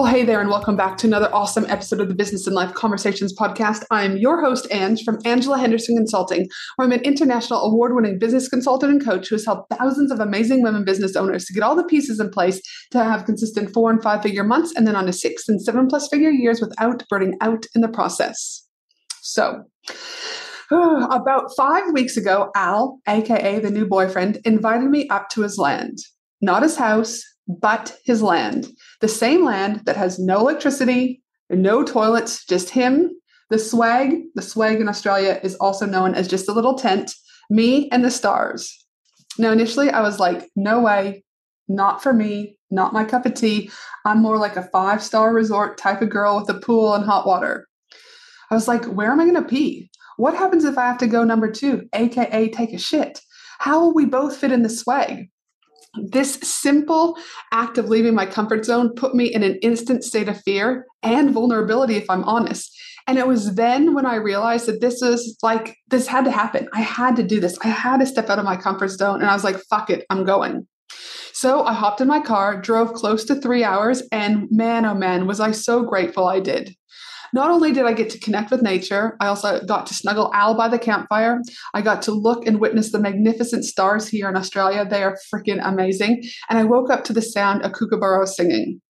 Well, hey there, and welcome back to another awesome episode of the Business and Life Conversations podcast. I'm your host, Ange, from Angela Henderson Consulting, where I'm an international award winning business consultant and coach who has helped thousands of amazing women business owners to get all the pieces in place to have consistent four and five figure months and then on to six and seven plus figure years without burning out in the process. So, about five weeks ago, Al, aka the new boyfriend, invited me up to his land. Not his house, but his land. The same land that has no electricity, no toilets, just him, the swag. The swag in Australia is also known as just a little tent, me and the stars. Now, initially, I was like, no way, not for me, not my cup of tea. I'm more like a five star resort type of girl with a pool and hot water. I was like, where am I going to pee? What happens if I have to go number two, AKA take a shit? How will we both fit in the swag? This simple act of leaving my comfort zone put me in an instant state of fear and vulnerability, if I'm honest. And it was then when I realized that this was like, this had to happen. I had to do this. I had to step out of my comfort zone. And I was like, fuck it, I'm going. So I hopped in my car, drove close to three hours, and man, oh man, was I so grateful I did. Not only did I get to connect with nature, I also got to snuggle Al by the campfire. I got to look and witness the magnificent stars here in Australia. They are freaking amazing. And I woke up to the sound of kookaburra singing.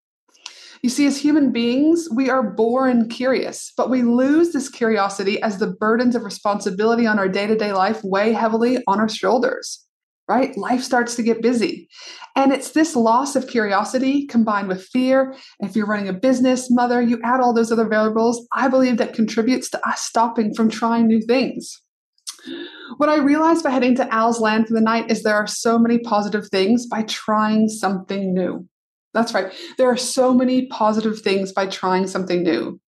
You see, as human beings, we are born curious, but we lose this curiosity as the burdens of responsibility on our day to day life weigh heavily on our shoulders right? Life starts to get busy. And it's this loss of curiosity combined with fear. If you're running a business, mother, you add all those other variables, I believe that contributes to us stopping from trying new things. What I realized by heading to Al's land for the night is there are so many positive things by trying something new. That's right. There are so many positive things by trying something new.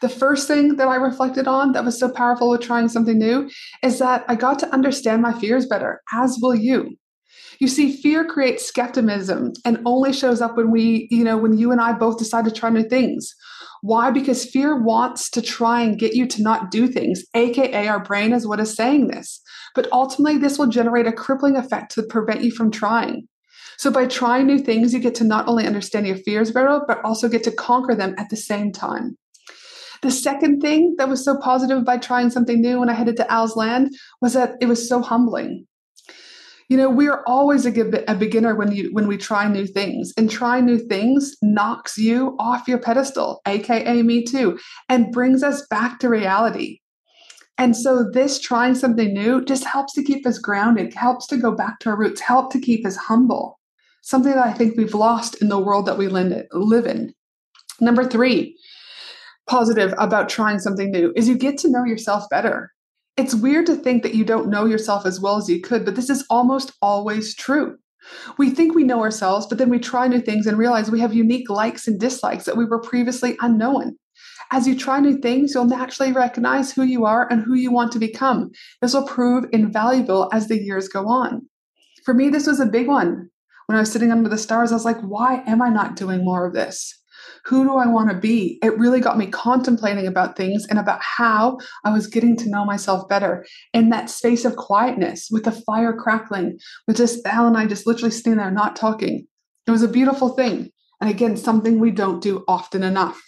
The first thing that I reflected on that was so powerful with trying something new is that I got to understand my fears better, as will you. You see, fear creates skepticism and only shows up when we, you know, when you and I both decide to try new things. Why? Because fear wants to try and get you to not do things, AKA our brain is what is saying this. But ultimately, this will generate a crippling effect to prevent you from trying. So, by trying new things, you get to not only understand your fears better, but also get to conquer them at the same time. The second thing that was so positive by trying something new when I headed to Al's land was that it was so humbling. You know, we are always a, a beginner when you when we try new things, and trying new things knocks you off your pedestal, aka me too, and brings us back to reality. And so, this trying something new just helps to keep us grounded, helps to go back to our roots, help to keep us humble. Something that I think we've lost in the world that we live in. Number three, positive about trying something new is you get to know yourself better. It's weird to think that you don't know yourself as well as you could, but this is almost always true. We think we know ourselves, but then we try new things and realize we have unique likes and dislikes that we were previously unknown. As you try new things, you'll naturally recognize who you are and who you want to become. This will prove invaluable as the years go on. For me, this was a big one. When I was sitting under the stars, I was like, why am I not doing more of this? Who do I want to be? It really got me contemplating about things and about how I was getting to know myself better in that space of quietness with the fire crackling, with just Al and I just literally standing there not talking. It was a beautiful thing. And again, something we don't do often enough.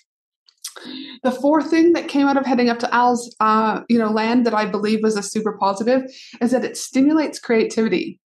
The fourth thing that came out of heading up to Al's, uh, you know, land that I believe was a super positive is that it stimulates creativity.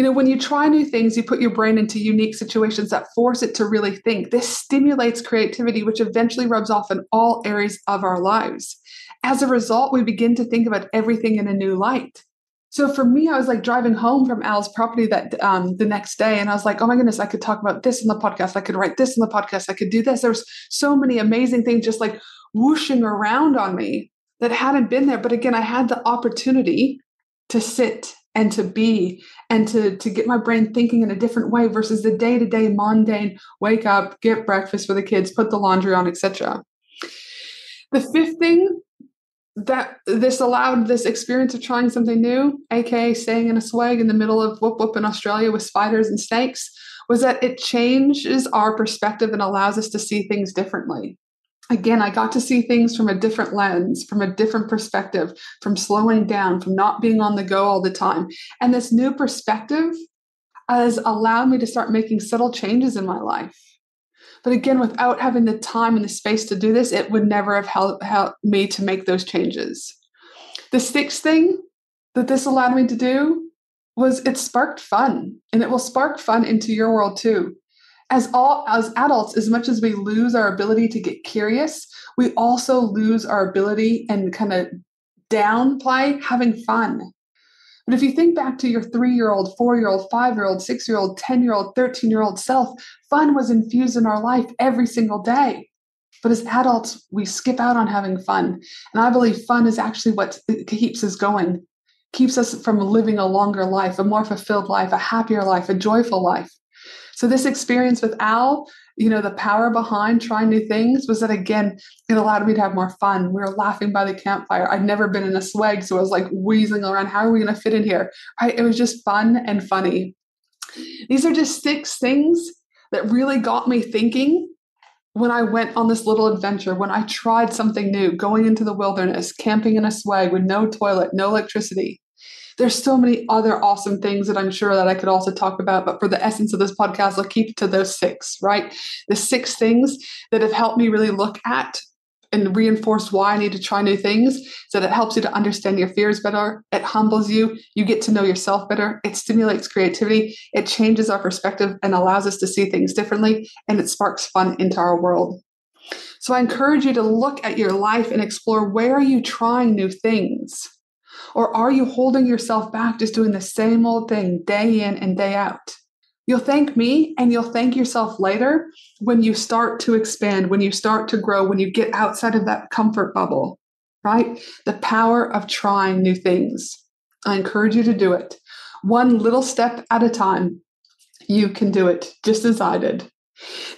You know, when you try new things, you put your brain into unique situations that force it to really think. This stimulates creativity, which eventually rubs off in all areas of our lives. As a result, we begin to think about everything in a new light. So for me, I was like driving home from Al's property that um, the next day, and I was like, "Oh my goodness, I could talk about this in the podcast. I could write this in the podcast. I could do this." There was so many amazing things just like whooshing around on me that hadn't been there. But again, I had the opportunity to sit and to be and to to get my brain thinking in a different way versus the day-to-day mundane wake up get breakfast for the kids put the laundry on etc the fifth thing that this allowed this experience of trying something new aka staying in a swag in the middle of whoop whoop in australia with spiders and snakes was that it changes our perspective and allows us to see things differently again, I got to see things from a different lens, from a different perspective, from slowing down, from not being on the go all the time. And this new perspective has allowed me to start making subtle changes in my life. But again, without having the time and the space to do this, it would never have helped, helped me to make those changes. The sixth thing that this allowed me to do was it sparked fun, and it will spark fun into your world too as all as adults as much as we lose our ability to get curious we also lose our ability and kind of downplay having fun. But if you think back to your three year old four year old five year old six year old ten year old 13 year old self fun was infused in our life every single day. But as adults we skip out on having fun. And i believe fun is actually what keeps us going keeps us from living a longer life a more fulfilled life a happier life a joyful life so this experience with Al, you know, the power behind trying new things was that again, it allowed me to have more fun. We were laughing by the campfire. I'd never been in a swag, so I was like wheezing around. How are we going to fit in here? It was just fun and funny. These are just six things that really got me thinking when I went on this little adventure, when I tried something new, going into the wilderness, camping in a swag with no toilet, no electricity there's so many other awesome things that I'm sure that I could also talk about, but for the essence of this podcast, I'll keep to those six, right? The six things that have helped me really look at and reinforce why I need to try new things so that it helps you to understand your fears better. It humbles you. You get to know yourself better. It stimulates creativity. It changes our perspective and allows us to see things differently. And it sparks fun into our world. So I encourage you to look at your life and explore where are you trying new things? Or are you holding yourself back just doing the same old thing day in and day out? You'll thank me and you'll thank yourself later when you start to expand, when you start to grow, when you get outside of that comfort bubble, right? The power of trying new things. I encourage you to do it. One little step at a time. You can do it just as I did.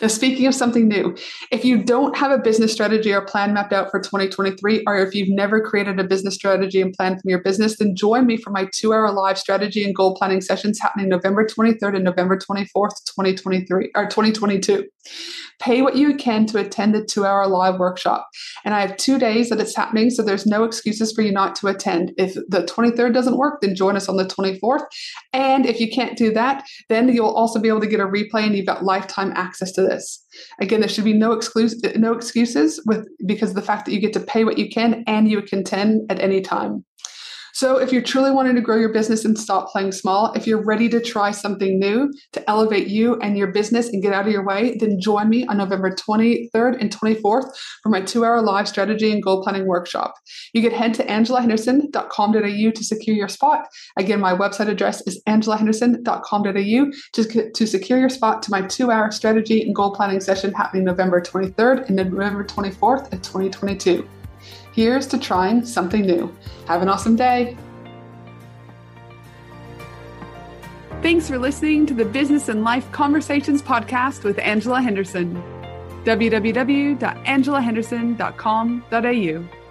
Now, speaking of something new, if you don't have a business strategy or plan mapped out for 2023, or if you've never created a business strategy and plan for your business, then join me for my two hour live strategy and goal planning sessions happening November 23rd and November 24th, 2023 or 2022. Pay what you can to attend the two hour live workshop. And I have two days that it's happening, so there's no excuses for you not to attend. If the 23rd doesn't work, then join us on the 24th. And if you can't do that, then you'll also be able to get a replay and you've got lifetime access to this. Again, there should be no excuse, no excuses with because the fact that you get to pay what you can and you can attend at any time. So, if you're truly wanting to grow your business and stop playing small, if you're ready to try something new to elevate you and your business and get out of your way, then join me on November 23rd and 24th for my two hour live strategy and goal planning workshop. You can head to angelahenderson.com.au to secure your spot. Again, my website address is angelahenderson.com.au to, to secure your spot to my two hour strategy and goal planning session happening November 23rd and November 24th of 2022. Here's to trying something new. Have an awesome day. Thanks for listening to the Business and Life Conversations podcast with Angela Henderson. www.angelahenderson.com.au